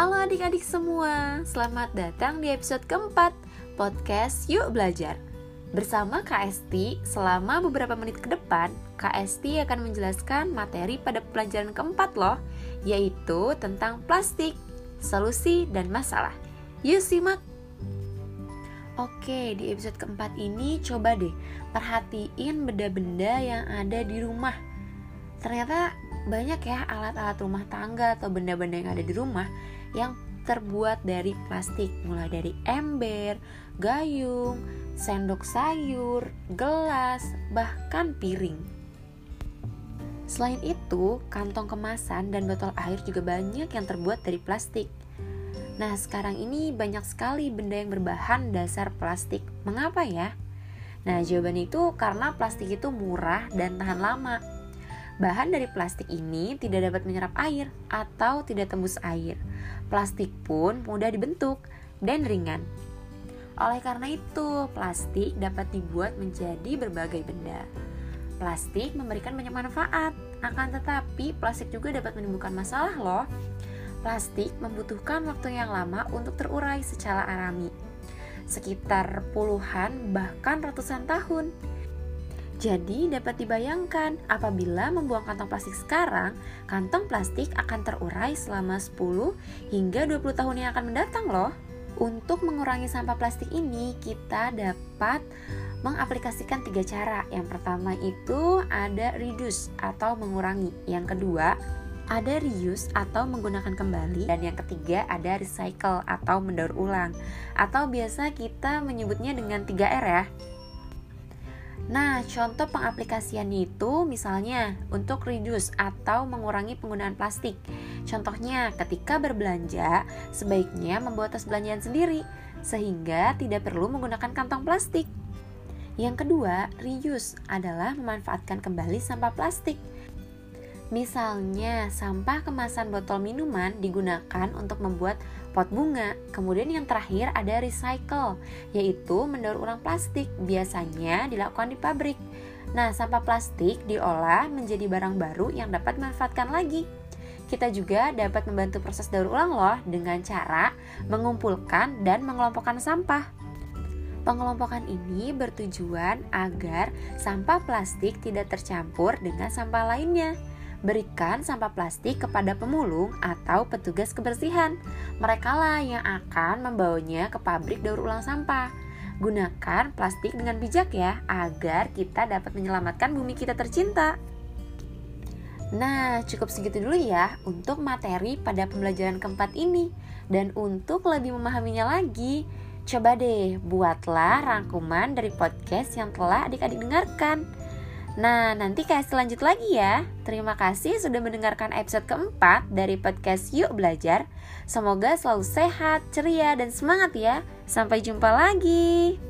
Halo adik-adik semua, selamat datang di episode keempat podcast Yuk Belajar. Bersama Esti, selama beberapa menit ke depan, Esti akan menjelaskan materi pada pelajaran keempat loh, yaitu tentang plastik, solusi, dan masalah. Yuk simak! Oke, di episode keempat ini coba deh perhatiin benda-benda yang ada di rumah. Ternyata banyak ya alat-alat rumah tangga atau benda-benda yang ada di rumah yang terbuat dari plastik mulai dari ember, gayung, sendok sayur, gelas, bahkan piring. Selain itu, kantong kemasan dan botol air juga banyak yang terbuat dari plastik. Nah, sekarang ini banyak sekali benda yang berbahan dasar plastik. Mengapa ya? Nah, jawabannya itu karena plastik itu murah dan tahan lama. Bahan dari plastik ini tidak dapat menyerap air atau tidak tembus air. Plastik pun mudah dibentuk dan ringan. Oleh karena itu, plastik dapat dibuat menjadi berbagai benda. Plastik memberikan banyak manfaat, akan tetapi plastik juga dapat menimbulkan masalah loh. Plastik membutuhkan waktu yang lama untuk terurai secara alami, sekitar puluhan bahkan ratusan tahun. Jadi dapat dibayangkan apabila membuang kantong plastik sekarang, kantong plastik akan terurai selama 10 hingga 20 tahun yang akan mendatang loh. Untuk mengurangi sampah plastik ini, kita dapat mengaplikasikan tiga cara. Yang pertama itu ada reduce atau mengurangi. Yang kedua, ada reuse atau menggunakan kembali dan yang ketiga ada recycle atau mendaur ulang atau biasa kita menyebutnya dengan 3R ya Nah, contoh pengaplikasiannya itu misalnya untuk reduce atau mengurangi penggunaan plastik. Contohnya, ketika berbelanja, sebaiknya membawa tas belanjaan sendiri sehingga tidak perlu menggunakan kantong plastik. Yang kedua, reuse adalah memanfaatkan kembali sampah plastik. Misalnya, sampah kemasan botol minuman digunakan untuk membuat pot bunga. Kemudian yang terakhir ada recycle, yaitu mendaur ulang plastik. Biasanya dilakukan di pabrik. Nah, sampah plastik diolah menjadi barang baru yang dapat dimanfaatkan lagi. Kita juga dapat membantu proses daur ulang loh dengan cara mengumpulkan dan mengelompokkan sampah. Pengelompokan ini bertujuan agar sampah plastik tidak tercampur dengan sampah lainnya. Berikan sampah plastik kepada pemulung atau petugas kebersihan. Mereka lah yang akan membawanya ke pabrik daur ulang sampah. Gunakan plastik dengan bijak ya, agar kita dapat menyelamatkan bumi kita tercinta. Nah, cukup segitu dulu ya untuk materi pada pembelajaran keempat ini. Dan untuk lebih memahaminya lagi, coba deh buatlah rangkuman dari podcast yang telah adik-adik dengarkan. Nah, nanti kasih lanjut lagi ya. Terima kasih sudah mendengarkan episode keempat dari podcast Yuk Belajar. Semoga selalu sehat, ceria, dan semangat ya. Sampai jumpa lagi.